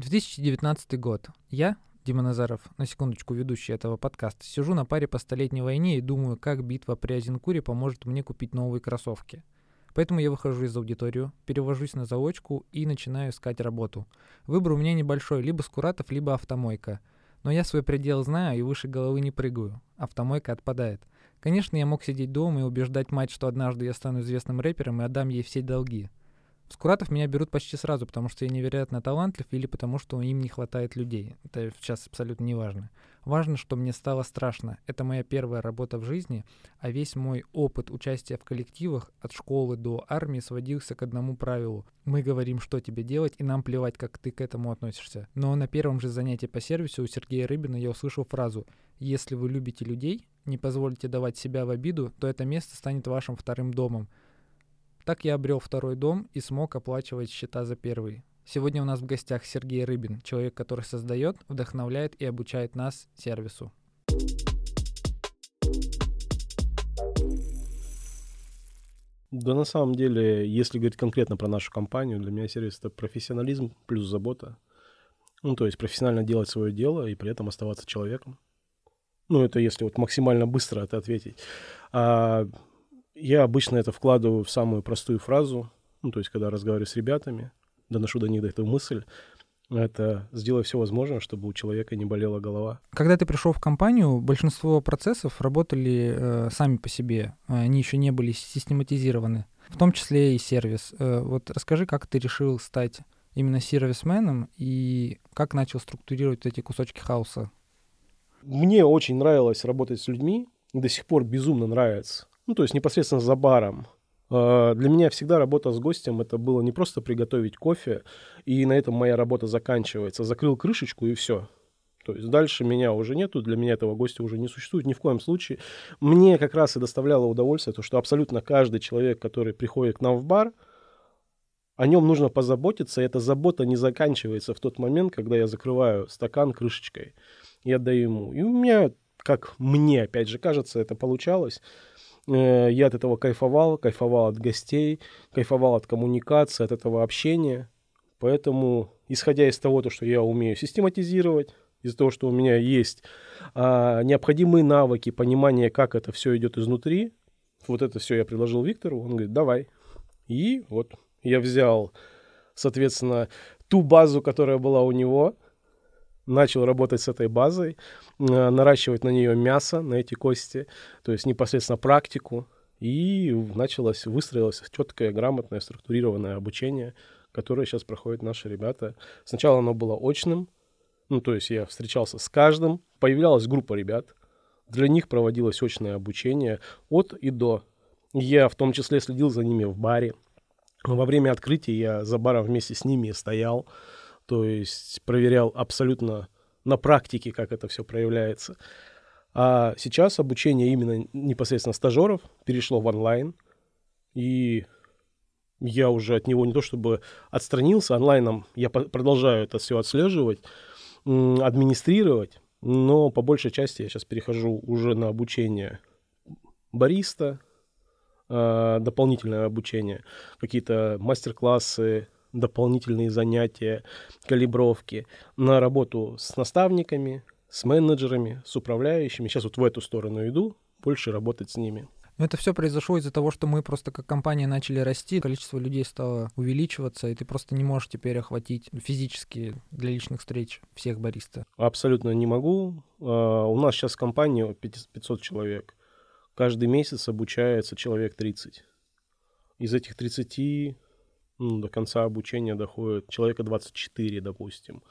2019 год. Я, Дима Назаров, на секундочку ведущий этого подкаста, сижу на паре по столетней войне и думаю, как битва при Азенкуре поможет мне купить новые кроссовки. Поэтому я выхожу из аудиторию, перевожусь на заочку и начинаю искать работу. Выбор у меня небольшой, либо Скуратов, либо автомойка. Но я свой предел знаю и выше головы не прыгаю. Автомойка отпадает. Конечно, я мог сидеть дома и убеждать мать, что однажды я стану известным рэпером и отдам ей все долги. Скуратов меня берут почти сразу, потому что я невероятно талантлив или потому что им не хватает людей. Это сейчас абсолютно не важно. Важно, что мне стало страшно. Это моя первая работа в жизни, а весь мой опыт участия в коллективах от школы до армии сводился к одному правилу. Мы говорим, что тебе делать, и нам плевать, как ты к этому относишься. Но на первом же занятии по сервису у Сергея Рыбина я услышал фразу «Если вы любите людей, не позволите давать себя в обиду, то это место станет вашим вторым домом». Так я обрел второй дом и смог оплачивать счета за первый. Сегодня у нас в гостях Сергей Рыбин, человек, который создает, вдохновляет и обучает нас сервису. Да, на самом деле, если говорить конкретно про нашу компанию, для меня сервис это профессионализм плюс забота. Ну, то есть профессионально делать свое дело и при этом оставаться человеком. Ну, это если вот максимально быстро это ответить. А я обычно это вкладываю в самую простую фразу, ну, то есть, когда разговариваю с ребятами, доношу до них эту мысль, это сделай все возможное, чтобы у человека не болела голова. Когда ты пришел в компанию, большинство процессов работали э, сами по себе, они еще не были систематизированы, в том числе и сервис. Э, вот расскажи, как ты решил стать именно сервисменом и как начал структурировать эти кусочки хаоса? Мне очень нравилось работать с людьми, до сих пор безумно нравится ну, то есть непосредственно за баром. А, для меня всегда работа с гостем это было не просто приготовить кофе, и на этом моя работа заканчивается. Закрыл крышечку и все. То есть дальше меня уже нету, для меня этого гостя уже не существует ни в коем случае. Мне как раз и доставляло удовольствие то, что абсолютно каждый человек, который приходит к нам в бар, о нем нужно позаботиться, и эта забота не заканчивается в тот момент, когда я закрываю стакан крышечкой и отдаю ему. И у меня, как мне, опять же, кажется, это получалось. Э, я от этого кайфовал, кайфовал от гостей, кайфовал от коммуникации, от этого общения. Поэтому, исходя из того, что я умею систематизировать, из-за того, что у меня есть а, необходимые навыки, понимание, как это все идет изнутри, вот это все я предложил Виктору, он говорит, давай. И вот я взял, соответственно, ту базу, которая была у него, начал работать с этой базой, э, наращивать на нее мясо, на эти кости, то есть непосредственно практику, и началось, выстроилось четкое, грамотное, структурированное обучение, которое сейчас проходят наши ребята. Сначала оно было очным, ну, то есть я встречался с каждым, появлялась группа ребят, для них проводилось очное обучение от и до. Я в том числе следил за ними в баре. Во время открытия я за баром вместе с ними стоял, то есть проверял абсолютно на практике, как это все проявляется. А сейчас обучение именно непосредственно стажеров перешло в онлайн, и я уже от него не то чтобы отстранился, онлайном я продолжаю это все отслеживать, администрировать, но по большей части я сейчас перехожу уже на обучение бариста, а, дополнительное обучение, какие-то мастер-классы, дополнительные занятия, калибровки, на работу с наставниками, с менеджерами, с управляющими. Сейчас вот в эту сторону иду, больше работать с ними. Но это все произошло из-за того, что мы просто как компания начали расти, количество людей стало увеличиваться, и ты просто не можешь теперь охватить физически для личных встреч всех бариста. Абсолютно не могу. А, у нас сейчас компания 500 человек. Каждый месяц обучается человек 30. Из этих 30 ну, до конца обучения доходит человека 24, допустим.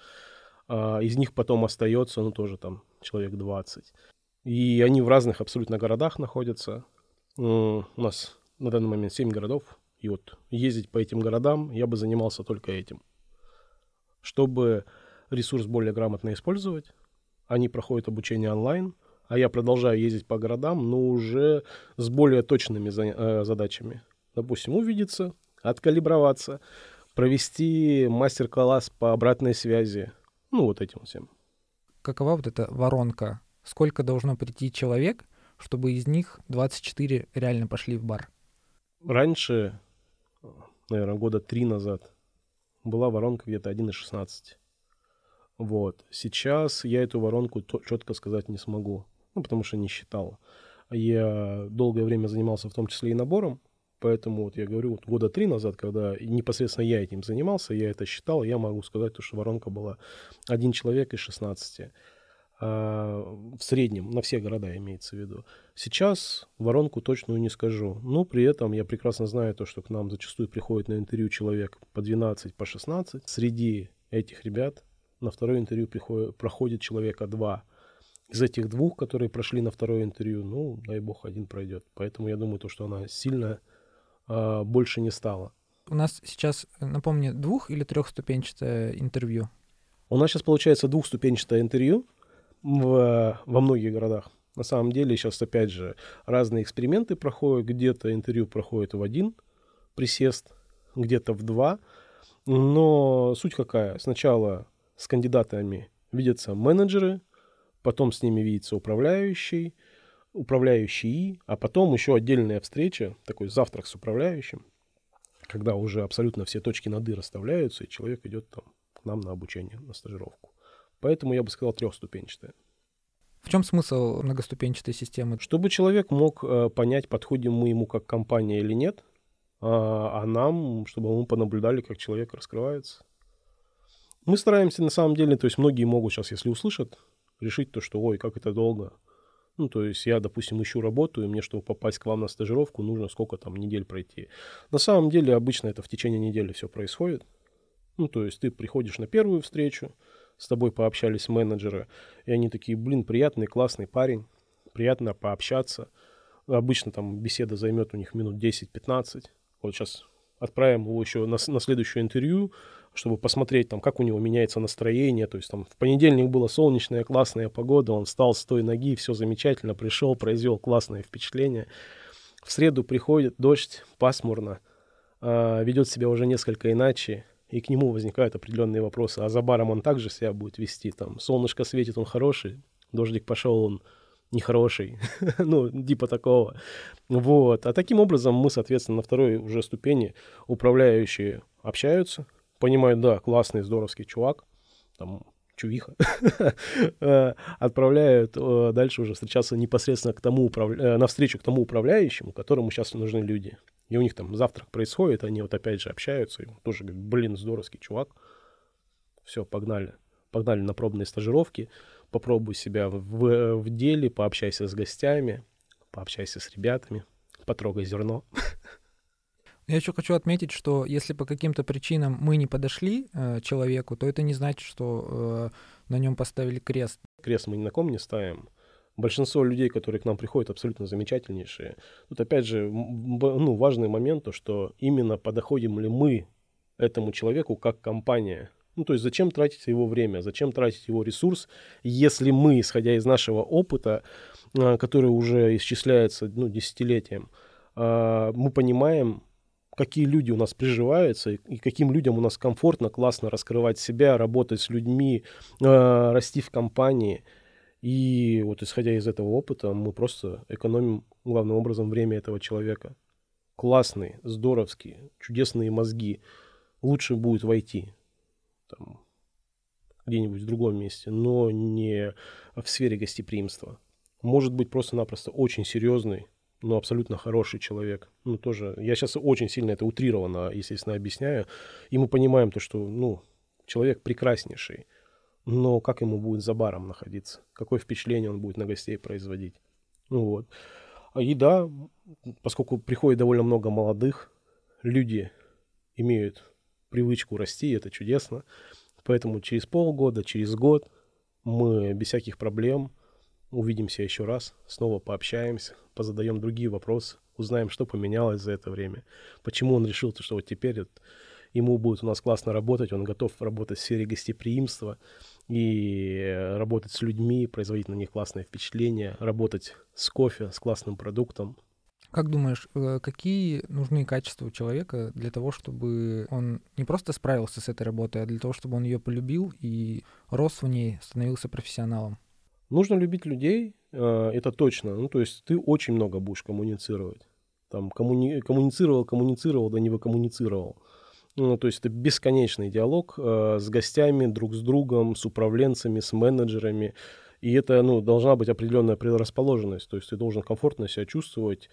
А, из них потом остается, ну, тоже там человек 20. И они в разных абсолютно городах находятся. У нас на данный момент 7 городов. И вот ездить по этим городам я бы занимался только этим. Чтобы ресурс более грамотно использовать, они проходят обучение онлайн, а я продолжаю ездить по городам, но уже с более точными э, задачами. Допустим, увидеться, откалиброваться, провести мастер-класс по обратной связи. Ну, вот этим всем. Какова вот эта воронка? Сколько должно прийти человек, чтобы из них 24 реально пошли в бар? Раньше, наверное, года три назад, была воронка где-то 1,16. Вот. Сейчас я эту воронку четко сказать не смогу, ну, потому что не считал. Я долгое время занимался в том числе и набором, поэтому вот я говорю, вот года три назад, когда непосредственно я этим занимался, я это считал, я могу сказать, что воронка была один человек из 16 а, в среднем, на все города имеется в виду. Сейчас воронку точную не скажу, но при этом я прекрасно знаю то, что к нам зачастую приходит на интервью человек по 12, по 16. Среди этих ребят на второе интервью приходит, проходит человека два. Из этих двух, которые прошли на второе интервью, ну, дай бог, один пройдет. Поэтому я думаю, то, что она сильно э, больше не стала. У нас сейчас, напомню, двух- или трехступенчатое интервью? У нас сейчас получается двухступенчатое интервью в, во многих городах. На самом деле сейчас, опять же, разные эксперименты проходят. Где-то интервью проходит в один присест, где-то в два. Но суть какая? Сначала с кандидатами видятся менеджеры, потом с ними видится управляющий, управляющий, а потом еще отдельная встреча, такой завтрак с управляющим, когда уже абсолютно все точки над «и» расставляются, и человек идет там к нам на обучение, на стажировку. Поэтому я бы сказал трехступенчатая. В чем смысл многоступенчатой системы? Чтобы человек мог э, понять, подходим мы ему как компания или нет, а, а нам, чтобы мы понаблюдали, как человек раскрывается. Мы стараемся на самом деле, то есть многие могут сейчас, если услышат, решить то, что ой, как это долго. Ну, то есть я, допустим, ищу работу, и мне, чтобы попасть к вам на стажировку, нужно сколько там недель пройти. На самом деле обычно это в течение недели все происходит. Ну, то есть ты приходишь на первую встречу, с тобой пообщались менеджеры, и они такие, блин, приятный, классный парень, приятно пообщаться. Обычно там беседа займет у них минут 10-15. Вот сейчас отправим его еще на, на следующее интервью, чтобы посмотреть, там, как у него меняется настроение. То есть там в понедельник была солнечная, классная погода, он встал с той ноги, все замечательно, пришел, произвел классное впечатление. В среду приходит дождь, пасмурно, э, ведет себя уже несколько иначе, и к нему возникают определенные вопросы. А за баром он также себя будет вести. Там солнышко светит, он хороший, дождик пошел, он нехороший. ну, типа такого. Вот. А таким образом мы, соответственно, на второй уже ступени управляющие общаются, понимают, да, классный, здоровский чувак, там, чувиха, э, отправляют э, дальше уже встречаться непосредственно к тому, управля... Э, навстречу к тому управляющему, которому сейчас нужны люди. И у них там завтрак происходит, они вот опять же общаются, и тоже говорят, блин, здоровский чувак. Все, погнали. Погнали на пробные стажировки, попробуй себя в, в деле, пообщайся с гостями, пообщайся с ребятами, потрогай зерно. Я еще хочу отметить, что если по каким-то причинам мы не подошли э, человеку, то это не значит, что э, на нем поставили крест. Крест мы ни на ком не ставим. Большинство людей, которые к нам приходят, абсолютно замечательнейшие. Тут опять же ну, важный момент, то, что именно подоходим ли мы этому человеку как компания. Ну, то есть зачем тратить его время, зачем тратить его ресурс, если мы, исходя из нашего опыта, э, который уже исчисляется ну, десятилетием, э, мы понимаем, какие люди у нас приживаются и каким людям у нас комфортно, классно раскрывать себя, работать с людьми, э, расти в компании. И вот исходя из этого опыта, мы просто экономим главным образом время этого человека. Классные, здоровские, чудесные мозги. Лучше будет войти там, где-нибудь в другом месте, но не в сфере гостеприимства. Может быть просто-напросто очень серьезный, но абсолютно хороший человек. Ну, тоже, я сейчас очень сильно это утрированно, естественно, объясняю. И мы понимаем то, что, ну, человек прекраснейший, но как ему будет за баром находиться? Какое впечатление он будет на гостей производить? Ну вот. А и да, поскольку приходит довольно много молодых, люди имеют привычку расти, это чудесно. Поэтому через полгода, через год мы без всяких проблем увидимся еще раз, снова пообщаемся, позадаем другие вопросы, узнаем, что поменялось за это время, почему он решил, что вот теперь вот ему будет у нас классно работать, он готов работать в сфере гостеприимства и работать с людьми, производить на них классное впечатление, работать с кофе, с классным продуктом. Как думаешь, э, какие нужны качества у человека для того, чтобы он не просто справился с этой работой, а для того, чтобы он ее полюбил и рос в ней, становился профессионалом? Нужно любить людей, э, это точно. Ну, то есть ты очень много будешь коммуницировать. Там коммуни... коммуницировал, коммуницировал, да не выкоммуницировал. Ну, то есть это бесконечный диалог э, с гостями, друг с другом, с управленцами, с менеджерами. И это ну, должна быть определенная предрасположенность. То есть ты должен комфортно себя чувствовать,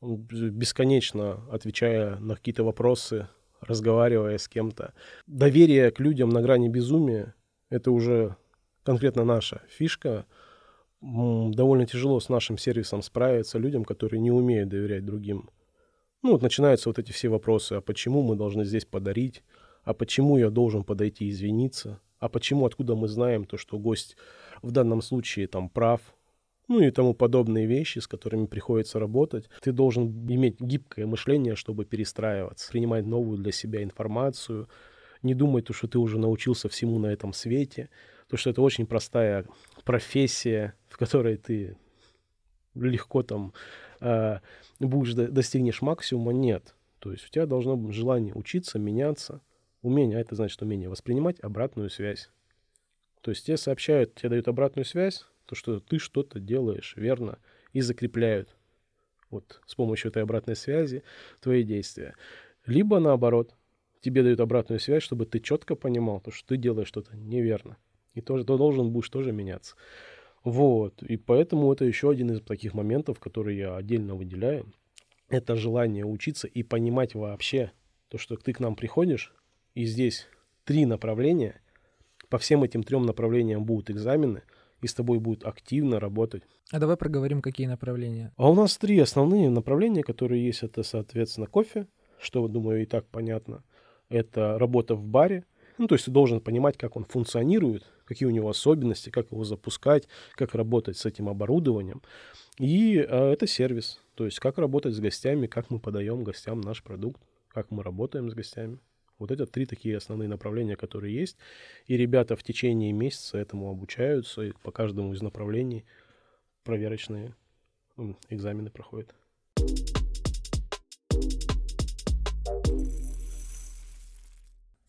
бесконечно отвечая на какие-то вопросы, разговаривая с кем-то. Доверие к людям на грани безумия — это уже конкретно наша фишка. Довольно тяжело с нашим сервисом справиться людям, которые не умеют доверять другим. Ну, вот начинаются вот эти все вопросы, а почему мы должны здесь подарить, а почему я должен подойти извиниться, а почему, откуда мы знаем то, что гость в данном случае там прав, ну и тому подобные вещи, с которыми приходится работать. Ты должен иметь гибкое мышление, чтобы перестраиваться, принимать новую для себя информацию, не думать, то, что ты уже научился всему на этом свете, то, что это очень простая профессия, в которой ты легко там э, будешь достигнешь максимума, нет. То есть у тебя должно быть желание учиться, меняться, умение, а это значит умение воспринимать обратную связь. То есть тебе сообщают, тебе дают обратную связь, то, что ты что-то делаешь верно, и закрепляют вот с помощью этой обратной связи твои действия. Либо наоборот, тебе дают обратную связь, чтобы ты четко понимал, то, что ты делаешь что-то неверно. И тоже ты должен будешь тоже меняться. Вот. И поэтому это еще один из таких моментов, которые я отдельно выделяю. Это желание учиться и понимать вообще то, что ты к нам приходишь, и здесь три направления. По всем этим трем направлениям будут экзамены, и с тобой будут активно работать. А давай проговорим, какие направления. А у нас три основные направления, которые есть. Это, соответственно, кофе, что, думаю, и так понятно. Это работа в баре, ну, то есть ты должен понимать, как он функционирует, какие у него особенности, как его запускать, как работать с этим оборудованием. И э, это сервис, то есть как работать с гостями, как мы подаем гостям наш продукт, как мы работаем с гостями. Вот это три такие основные направления, которые есть. И ребята в течение месяца этому обучаются, и по каждому из направлений проверочные экзамены проходят.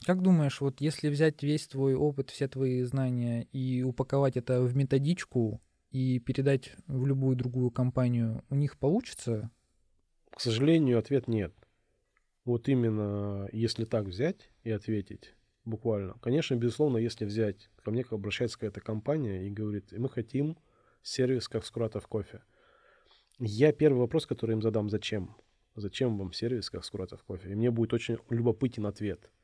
Как думаешь, вот если взять весь твой опыт, все твои знания и упаковать это в методичку и передать в любую другую компанию, у них получится? К сожалению, ответ нет. Вот именно если так взять и ответить буквально. Конечно, безусловно, если взять, ко мне обращается какая-то компания и говорит, мы хотим сервис как Скуратов кофе. Я первый вопрос, который им задам, зачем? Зачем вам сервис как Скуратов кофе? И мне будет очень любопытен ответ –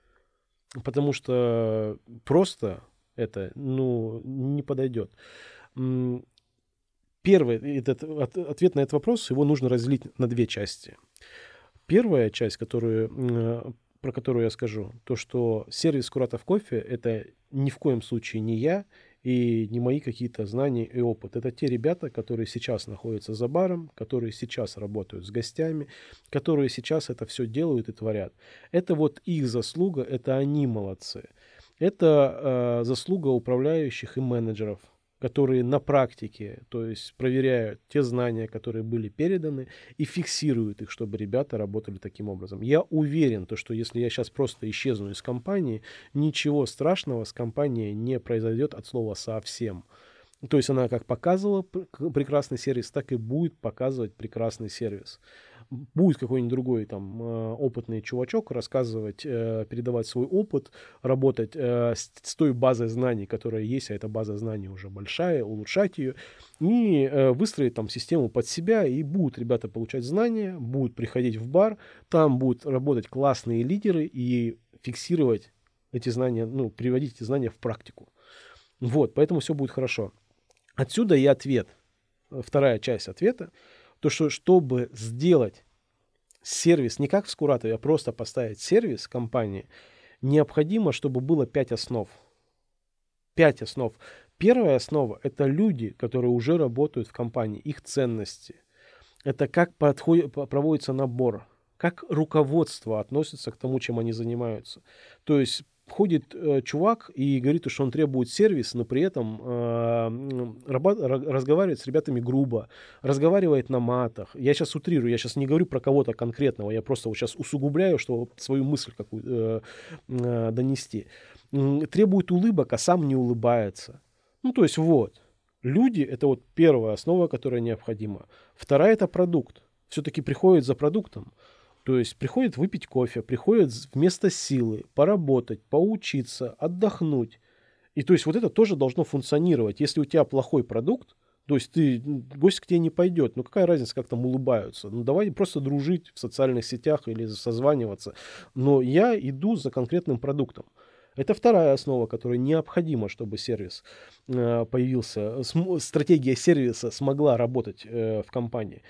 потому что просто это, ну, не подойдет. Первый этот, ответ на этот вопрос, его нужно разделить на две части. Первая часть, которую, про которую я скажу, то, что сервис Куратов кофе – это ни в коем случае не я, и не мои какие-то знания и опыт. Это те ребята, которые сейчас находятся за баром, которые сейчас работают с гостями, которые сейчас это все делают и творят. Это вот их заслуга, это они молодцы. Это э, заслуга управляющих и менеджеров, которые на практике, то есть проверяют те знания, которые были переданы, и фиксируют их, чтобы ребята работали таким образом. Я уверен, то, что если я сейчас просто исчезну из компании, ничего страшного с компанией не произойдет от слова совсем. То есть она как показывала прекрасный сервис, так и будет показывать прекрасный сервис будет какой-нибудь другой там э, опытный чувачок рассказывать, э, передавать свой опыт, работать э, с той базой знаний, которая есть, а эта база знаний уже большая, улучшать ее, и выстроить там систему под себя, и будут ребята получать знания, будут приходить в бар, там будут работать классные лидеры и фиксировать эти знания, ну, приводить эти знания в практику. Вот, поэтому все будет хорошо. Отсюда и ответ. Вторая часть ответа то что чтобы сделать сервис не как в Скуратове, а просто поставить сервис компании, необходимо, чтобы было пять основ. Пять основ. Первая основа – это люди, которые уже работают в компании, их ценности. Это как подходит, проводится набор, как руководство относится к тому, чем они занимаются. То есть ходит э, чувак и говорит, что он требует сервис, но при этом э, разговаривает с ребятами грубо, разговаривает на матах. Я сейчас утрирую, я сейчас не говорю про кого-то конкретного, я просто вот сейчас усугубляю, чтобы свою мысль какую э, э, донести. Требует улыбок, а сам не улыбается. Ну, то есть вот. Люди – это вот первая основа, которая необходима. Вторая – это продукт. Все-таки приходит за продуктом. То есть приходит выпить кофе, приходит вместо силы поработать, поучиться, отдохнуть. И то есть вот это тоже должно функционировать. Если у тебя плохой продукт, то есть ты, гость к тебе не пойдет. Ну какая разница, как там улыбаются? Ну давай просто дружить в социальных сетях или созваниваться. Но я иду за конкретным продуктом. Это вторая основа, которая необходима, чтобы сервис э, появился, стратегия сервиса смогла работать э, в компании.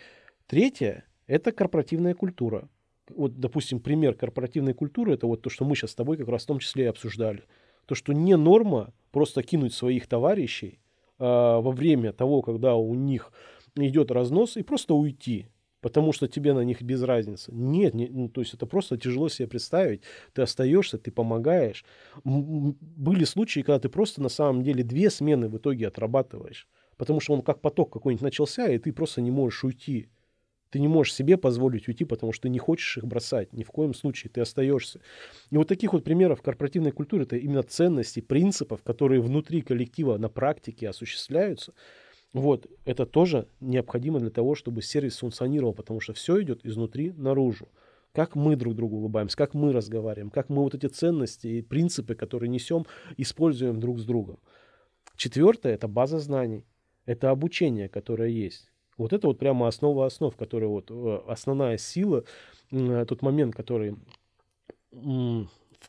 Третье – это корпоративная культура. Вот, допустим, пример корпоративной культуры – это вот то, что мы сейчас с тобой как раз в том числе и обсуждали. То, что не норма просто кинуть своих товарищей э, во время того, когда у них идет разнос, и просто уйти потому что тебе на них без разницы. Нет, не, ну, то есть это просто тяжело себе представить. Ты остаешься, ты помогаешь. Были случаи, когда ты просто на самом деле две смены в итоге отрабатываешь. Потому что он как поток какой-нибудь начался, и ты просто не можешь уйти. Ты не можешь себе позволить уйти, потому что ты не хочешь их бросать. Ни в коем случае ты остаешься. И вот таких вот примеров корпоративной культуры, это именно ценностей, принципов, которые внутри коллектива на практике осуществляются – вот, это тоже необходимо для того, чтобы сервис функционировал, потому что все идет изнутри наружу. Как мы друг другу улыбаемся, как мы разговариваем, как мы вот эти ценности и принципы, которые несем, используем друг с другом. Четвертое – это база знаний. Это обучение, которое есть. Вот это вот прямо основа основ, которая вот э, основная сила, тот момент, который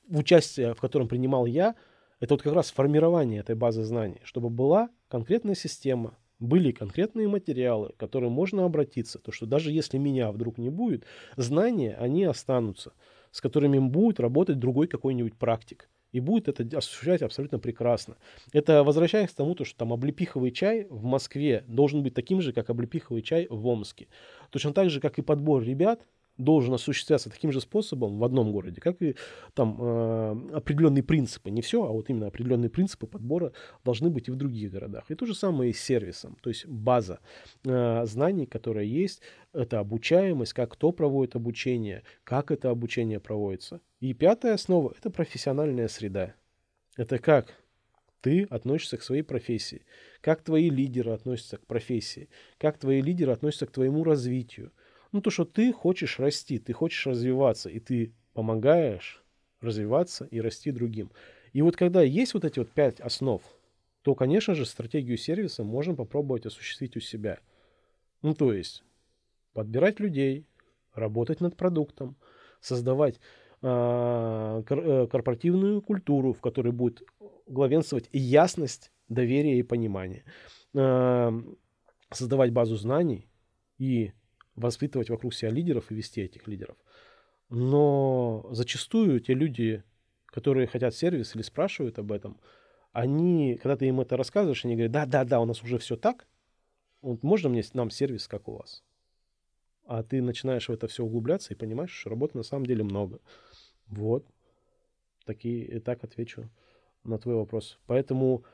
участие, в котором принимал я, это вот как раз формирование этой базы знаний, чтобы была конкретная система, были конкретные материалы, к которым можно обратиться, то что даже если меня вдруг не будет, знания, они останутся, с которыми будет работать другой какой-нибудь практик. И будет это осуществлять абсолютно прекрасно. Это возвращаясь к тому, что там облепиховый чай в Москве должен быть таким же, как облепиховый чай в Омске. Точно так же, как и подбор ребят, должен осуществляться таким же способом в одном городе, как и там э, определенные принципы, не все, а вот именно определенные принципы подбора должны быть и в других городах. И то же самое и с сервисом, то есть база э, знаний, которая есть, это обучаемость, как кто проводит обучение, как это обучение проводится. И пятая основа – это профессиональная среда. Это как ты относишься к своей профессии, как твои лидеры относятся к профессии, как твои лидеры относятся к твоему развитию, ну, то, что ты хочешь расти, ты хочешь развиваться, и ты помогаешь развиваться и расти другим. И вот когда есть вот эти вот пять основ, то, конечно же, стратегию сервиса можно попробовать осуществить у себя. Ну, то есть подбирать людей, работать над продуктом, создавать э, корпоративную культуру, в которой будет главенствовать ясность, доверие и понимание, э, создавать базу знаний и воспитывать вокруг себя лидеров и вести этих лидеров. Но зачастую те люди, которые хотят сервис или спрашивают об этом, они, когда ты им это рассказываешь, они говорят, да, да, да, у нас уже все так, вот можно мне нам сервис, как у вас? А ты начинаешь в это все углубляться и понимаешь, что работы на самом деле много. Вот. Такие, и так отвечу на твой вопрос. Поэтому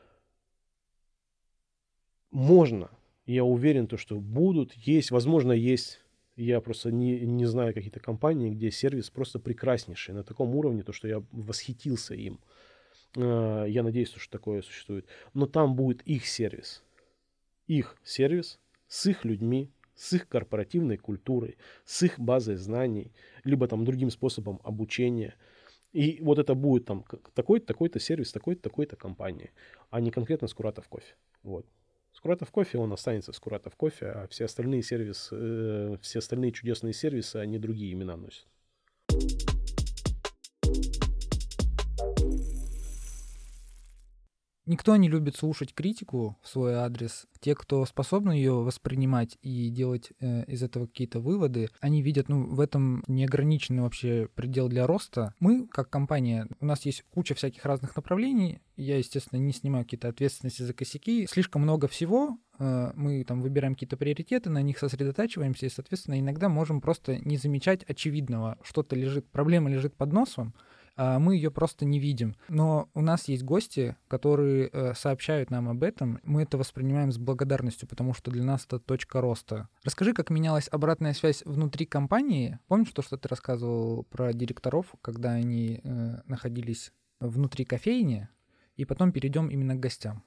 можно я уверен, то, что будут, есть, возможно, есть. Я просто не, не знаю какие-то компании, где сервис просто прекраснейший, на таком уровне, то, что я восхитился им. А, я надеюсь, что такое существует. Но там будет их сервис. Их сервис с их людьми, с их корпоративной культурой, с их базой знаний, либо там другим способом обучения. И вот это будет там такой-то, такой-то сервис, такой-то, такой-то компании, а не конкретно Скуратов кофе. Вот. Скуратов кофе, он останется Скуратов кофе, а все остальные сервисы, э, все остальные чудесные сервисы, они другие имена носят. Никто не любит слушать критику в свой адрес. Те, кто способны ее воспринимать и делать э, из этого какие-то выводы, они видят ну, в этом неограниченный вообще предел для роста. Мы, как компания, у нас есть куча всяких разных направлений. Я, естественно, не снимаю какие-то ответственности за косяки. Слишком много всего, э, мы там выбираем какие-то приоритеты, на них сосредотачиваемся, и, соответственно, иногда можем просто не замечать очевидного. Что-то лежит, проблема лежит под носом, а мы ее просто не видим. Но у нас есть гости, которые э, сообщают нам об этом. Мы это воспринимаем с благодарностью, потому что для нас это точка роста. Расскажи, как менялась обратная связь внутри компании. Помнишь то, что ты рассказывал про директоров, когда они э, находились внутри кофейни? И потом перейдем именно к гостям.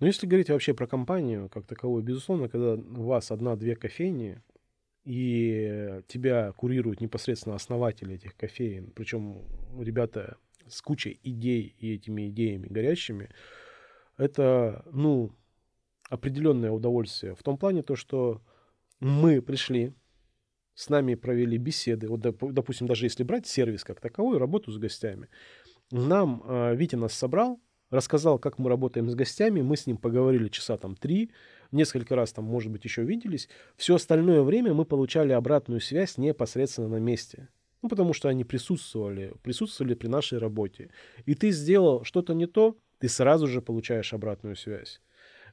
Ну, если говорить вообще про компанию как таковую, безусловно, когда у вас одна-две кофейни, и тебя курируют непосредственно основатели этих кофеин, причем ребята с кучей идей и этими идеями горящими, это, ну, определенное удовольствие. В том плане то, что мы пришли, с нами провели беседы, вот, допустим, даже если брать сервис как таковой, работу с гостями, нам э, Витя нас собрал, рассказал, как мы работаем с гостями, мы с ним поговорили часа там три, несколько раз там, может быть, еще виделись. Все остальное время мы получали обратную связь непосредственно на месте. Ну, потому что они присутствовали, присутствовали при нашей работе. И ты сделал что-то не то, ты сразу же получаешь обратную связь.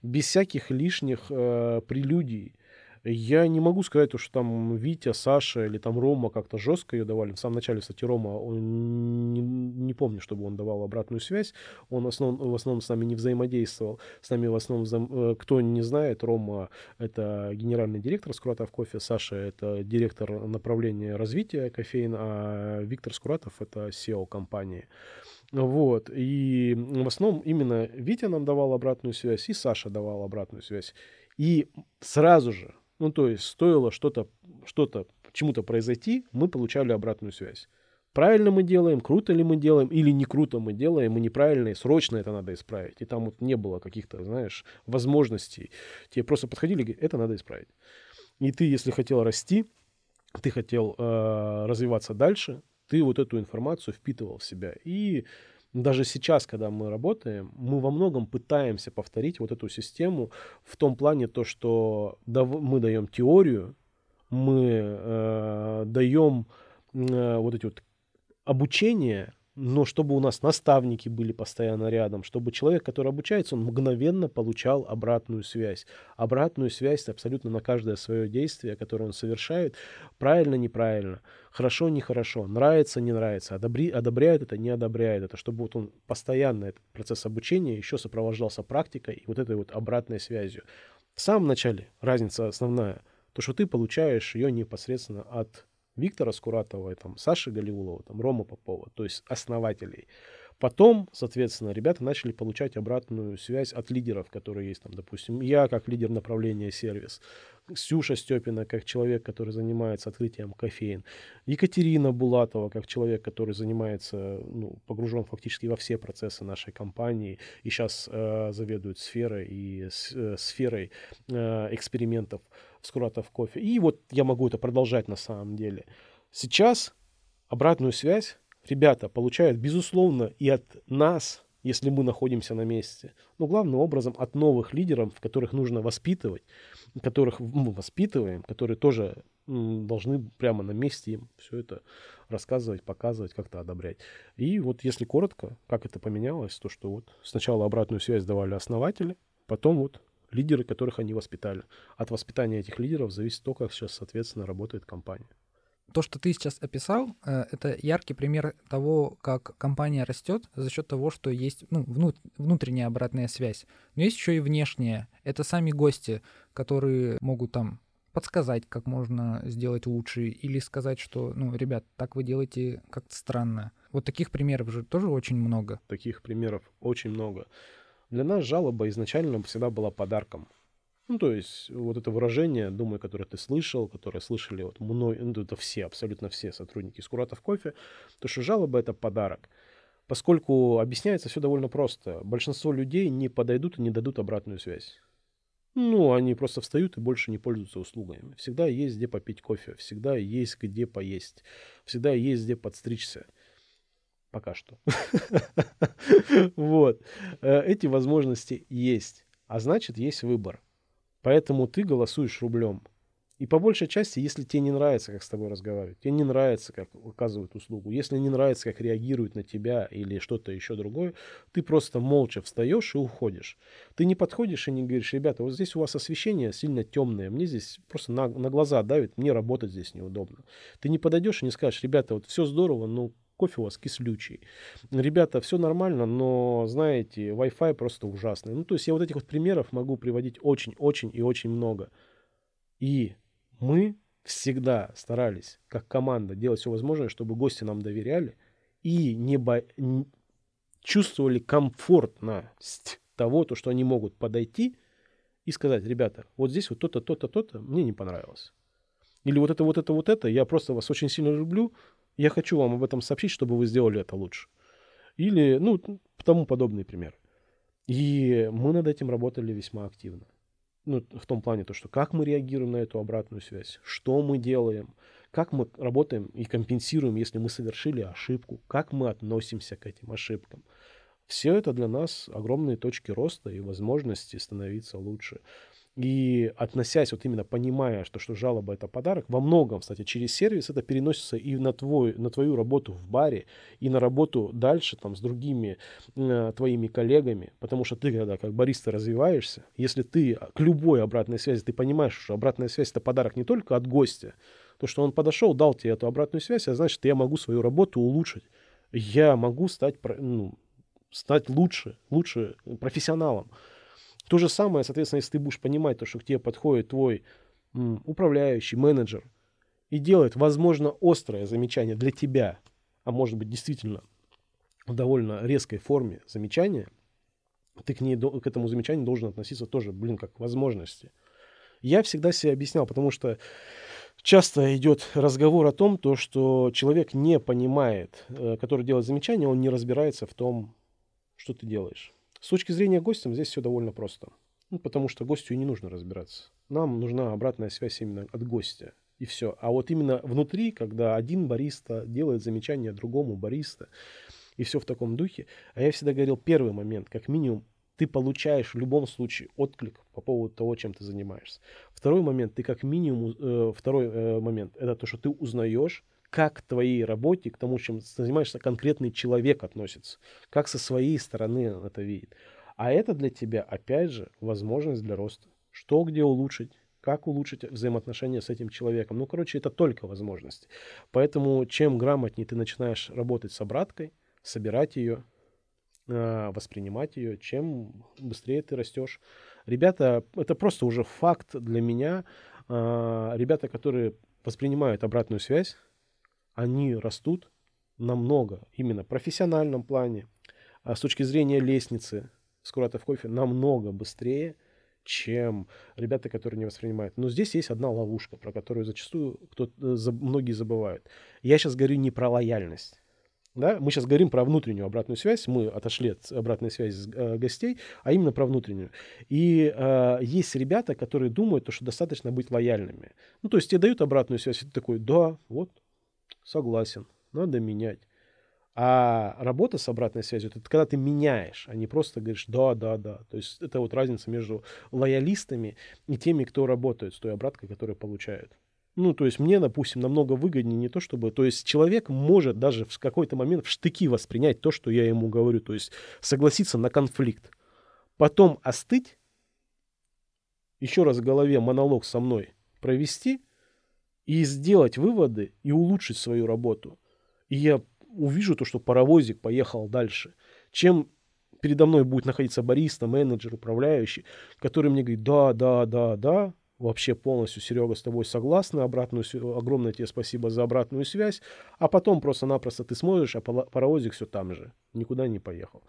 Без всяких лишних э, прелюдий. Я не могу сказать, что там Витя, Саша или там Рома как-то жестко ее давали. В самом начале, кстати, Рома, он не, не помню, чтобы он давал обратную связь. Он в основном, в основном с нами не взаимодействовал. С нами в основном, э, кто не знает, Рома — это генеральный директор Скуратов Кофе, Саша — это директор направления развития кофеин, а Виктор Скуратов — это SEO компании. Вот. И в основном именно Витя нам давал обратную связь, и Саша давал обратную связь. И сразу же ну, то есть стоило что-то, что-то, чему-то произойти, мы получали обратную связь. Правильно мы делаем, круто ли мы делаем, или не круто мы делаем, и неправильно, и срочно это надо исправить. И там вот не было каких-то, знаешь, возможностей. Тебе просто подходили и говорили, это надо исправить. И ты, если хотел расти, ты хотел э, развиваться дальше, ты вот эту информацию впитывал в себя. И даже сейчас, когда мы работаем, мы во многом пытаемся повторить вот эту систему в том плане, то, что мы даем теорию, мы э, даем э, вот эти вот обучение, но чтобы у нас наставники были постоянно рядом, чтобы человек, который обучается, он мгновенно получал обратную связь. Обратную связь абсолютно на каждое свое действие, которое он совершает, правильно, неправильно, хорошо, нехорошо, нравится, не нравится, одобри, одобряет это, не одобряет это, чтобы вот он постоянно этот процесс обучения еще сопровождался практикой и вот этой вот обратной связью. В самом начале разница основная, то, что ты получаешь ее непосредственно от Виктора Скуратова, там, Саши Галиулова, там, Рома Попова, то есть основателей. Потом, соответственно, ребята начали получать обратную связь от лидеров, которые есть там, допустим, я как лидер направления сервис, Сюша Степина как человек, который занимается открытием кофеин, Екатерина Булатова как человек, который занимается, ну, погружен фактически во все процессы нашей компании и сейчас э, заведует сферой и э, сферой э, экспериментов Скуратов кофе. И вот я могу это продолжать на самом деле. Сейчас обратную связь ребята получают, безусловно, и от нас, если мы находимся на месте, но главным образом от новых лидеров, которых нужно воспитывать, которых мы воспитываем, которые тоже должны прямо на месте им все это рассказывать, показывать, как-то одобрять. И вот если коротко, как это поменялось, то что вот сначала обратную связь давали основатели, потом вот лидеры, которых они воспитали. От воспитания этих лидеров зависит то, как сейчас, соответственно, работает компания. То, что ты сейчас описал, э, это яркий пример того, как компания растет за счет того, что есть ну, внутренняя обратная связь. Но есть еще и внешняя. Это сами гости, которые могут там подсказать, как можно сделать лучше, или сказать, что, ну, ребят, так вы делаете как-то странно. Вот таких примеров же тоже очень много. Таких примеров очень много. Для нас жалоба изначально всегда была подарком. Ну, то есть, вот это выражение, думаю, которое ты слышал, которое слышали вот мной, ну, это все, абсолютно все сотрудники Скуратов кофе, то, что жалоба – это подарок. Поскольку объясняется все довольно просто. Большинство людей не подойдут и не дадут обратную связь. Ну, они просто встают и больше не пользуются услугами. Всегда есть где попить кофе, всегда есть где поесть, всегда есть где подстричься. Пока что. Вот. Э, эти возможности есть. А значит, есть выбор. Поэтому ты голосуешь рублем. И по большей части, если тебе не нравится, как с тобой разговаривают, тебе не нравится, как оказывают услугу, если не нравится, как реагируют на тебя или что-то еще другое, ты просто молча встаешь и уходишь. Ты не подходишь и не говоришь, ребята, вот здесь у вас освещение сильно темное, мне здесь просто на, на глаза давит, мне работать здесь неудобно. Ты не подойдешь и не скажешь, ребята, вот все здорово, но кофе у вас кислючий. Ребята, все нормально, но, знаете, Wi-Fi просто ужасный. Ну, то есть я вот этих вот примеров могу приводить очень-очень и очень много. И мы всегда старались, как команда, делать все возможное, чтобы гости нам доверяли и не бо... чувствовали комфортность того, то, что они могут подойти и сказать, ребята, вот здесь вот то-то, то-то, то-то мне не понравилось. Или вот это, вот это, вот это, я просто вас очень сильно люблю, я хочу вам об этом сообщить, чтобы вы сделали это лучше. Или, ну, тому подобный пример. И мы над этим работали весьма активно. Ну, в том плане, то, что как мы реагируем на эту обратную связь, что мы делаем, как мы работаем и компенсируем, если мы совершили ошибку, как мы относимся к этим ошибкам. Все это для нас огромные точки роста и возможности становиться лучше. И относясь, вот именно понимая, что, что жалоба это подарок, во многом, кстати, через сервис это переносится и на, твой, на твою работу в баре, и на работу дальше там с другими э, твоими коллегами, потому что ты, когда как бариста развиваешься, если ты к любой обратной связи, ты понимаешь, что обратная связь это подарок не только от гостя, то, что он подошел, дал тебе эту обратную связь, а значит, я могу свою работу улучшить. Я могу стать, ну, стать лучше, лучше профессионалом. То же самое, соответственно, если ты будешь понимать то, что к тебе подходит твой м, управляющий, менеджер, и делает, возможно, острое замечание для тебя, а может быть, действительно в довольно резкой форме замечания, ты к, ней, к этому замечанию должен относиться тоже, блин, как к возможности. Я всегда себе объяснял, потому что часто идет разговор о том, то, что человек не понимает, э, который делает замечание, он не разбирается в том, что ты делаешь. С точки зрения гостя здесь все довольно просто. Ну, потому что гостю и не нужно разбираться. Нам нужна обратная связь именно от гостя. И все. А вот именно внутри, когда один бариста делает замечание другому бариста, и все в таком духе. А я всегда говорил, первый момент, как минимум, ты получаешь в любом случае отклик по поводу того, чем ты занимаешься. Второй момент, ты как минимум, э, второй э, момент, это то, что ты узнаешь как к твоей работе, к тому, чем занимаешься, конкретный человек относится, как со своей стороны это видит. А это для тебя, опять же, возможность для роста. Что где улучшить, как улучшить взаимоотношения с этим человеком. Ну, короче, это только возможности. Поэтому чем грамотнее ты начинаешь работать с обраткой, собирать ее, а, воспринимать ее, чем быстрее ты растешь. Ребята, это просто уже факт для меня. А, ребята, которые воспринимают обратную связь, они растут намного, именно в профессиональном плане, а с точки зрения лестницы Скуратов кофе намного быстрее, чем ребята, которые не воспринимают. Но здесь есть одна ловушка, про которую зачастую кто э, многие забывают. Я сейчас говорю не про лояльность. Да? Мы сейчас говорим про внутреннюю обратную связь, мы отошли от обратной связи э, гостей, а именно про внутреннюю. И э, есть ребята, которые думают, что достаточно быть лояльными. Ну, то есть тебе дают обратную связь, и ты такой, да, вот, Согласен, надо менять. А работа с обратной связью, это когда ты меняешь, а не просто говоришь «да, да, да». То есть это вот разница между лоялистами и теми, кто работает с той обраткой, которую получают. Ну, то есть мне, допустим, намного выгоднее не то, чтобы... То есть человек может даже в какой-то момент в штыки воспринять то, что я ему говорю. То есть согласиться на конфликт. Потом остыть, еще раз в голове монолог со мной провести – и сделать выводы и улучшить свою работу. И я увижу то, что паровозик поехал дальше, чем передо мной будет находиться бариста, менеджер, управляющий, который мне говорит, да, да, да, да, вообще полностью, Серега, с тобой согласны, обратную, огромное тебе спасибо за обратную связь, а потом просто-напросто ты смотришь, а паровозик все там же, никуда не поехал.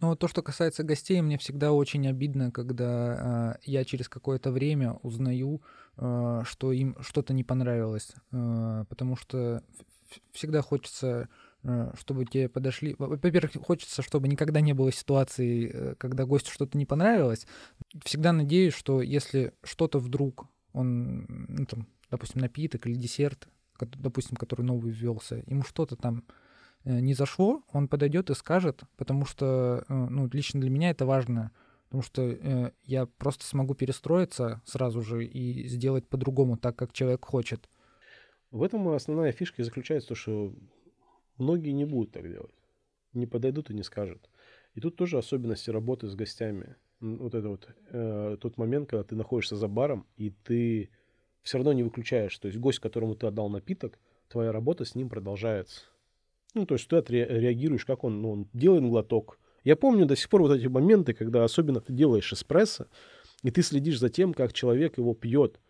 Ну, то, что касается гостей, мне всегда очень обидно, когда э, я через какое-то время узнаю, что им что-то не понравилось, э, потому что всегда хочется, э, чтобы тебе подошли. Во-первых, хочется, чтобы никогда не было ситуации, э, когда гостю что-то не понравилось. Всегда надеюсь, что если что-то вдруг он, ну, там, допустим, напиток или десерт, допустим, который новый ввелся, ему что-то там Э, не зашло, он подойдет и скажет, потому что, э, ну, лично для меня это важно, потому что э, я просто смогу перестроиться сразу же и сделать по-другому, так как человек хочет. В этом основная фишка и заключается то, что многие не будут так делать, не подойдут и не скажут. И тут тоже особенности работы с гостями. Вот это вот э, тот момент, когда ты находишься за баром, и ты все равно не выключаешь. То есть гость, которому ты отдал напиток, твоя работа с ним продолжается. Ну, то есть ты реагируешь, как он, ну, он делает глоток. Я помню до сих пор вот эти моменты, когда особенно ты делаешь эспрессо, и ты следишь за тем, как человек его пьет.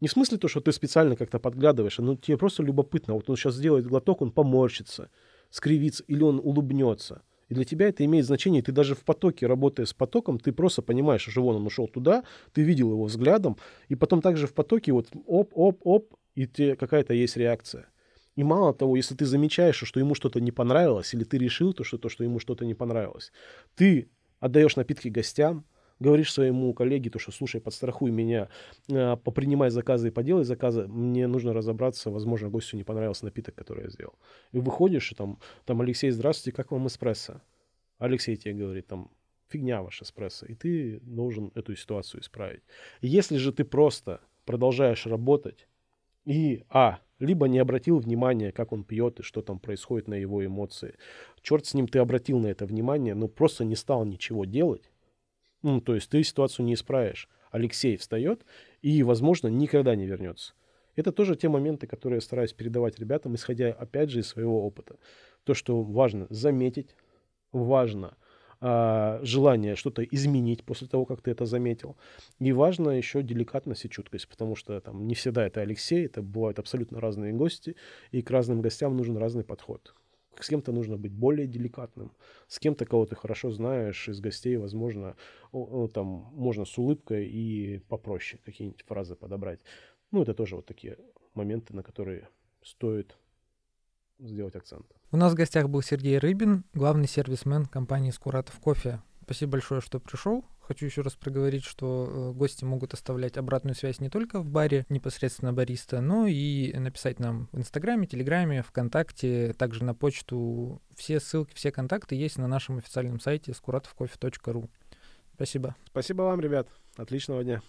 Не в смысле то, что ты специально как-то подглядываешь, ну тебе просто любопытно. Вот он сейчас сделает глоток, он поморщится, скривится, или он улыбнется. И для тебя это имеет значение. Ты даже в потоке, работая с потоком, ты просто понимаешь, что вон он ушел туда, ты видел его взглядом, и потом также в потоке вот оп-оп-оп, и тебе какая-то есть реакция. И мало того, если ты замечаешь, что ему что-то не понравилось, или ты решил то, что, то, что ему что-то не понравилось, ты отдаешь напитки гостям, говоришь своему коллеге, то, что, слушай, подстрахуй меня, э, попринимай заказы и поделай заказы, мне нужно разобраться, возможно, гостю не понравился напиток, который я сделал. И выходишь, и там, там Алексей, здравствуйте, как вам эспрессо? Алексей тебе говорит, там, фигня ваш эспрессо, и ты должен эту ситуацию исправить. Если же ты просто продолжаешь работать и, а, либо не обратил внимания, как он пьет и что там происходит на его эмоции. Черт с ним, ты обратил на это внимание, но просто не стал ничего делать. Ну, то есть ты ситуацию не исправишь. Алексей встает и, возможно, никогда не вернется. Это тоже те моменты, которые я стараюсь передавать ребятам, исходя, опять же, из своего опыта. То, что важно заметить, важно а, желание что-то изменить после того, как ты это заметил. И важно еще деликатность и чуткость, потому что там не всегда это Алексей, это бывают абсолютно разные гости, и к разным гостям нужен разный подход. С кем-то нужно быть более деликатным, с кем-то, кого ты хорошо знаешь, из гостей, возможно, там можно с улыбкой и попроще какие-нибудь фразы подобрать. Ну, это тоже вот такие моменты, на которые стоит сделать акцент. У нас в гостях был Сергей Рыбин, главный сервисмен компании «Скуратов кофе». Спасибо большое, что пришел. Хочу еще раз проговорить, что э, гости могут оставлять обратную связь не только в баре, непосредственно бариста, но и написать нам в Инстаграме, Телеграме, ВКонтакте, также на почту. Все ссылки, все контакты есть на нашем официальном сайте скуратовкофе.ру. Спасибо. Спасибо вам, ребят. Отличного дня.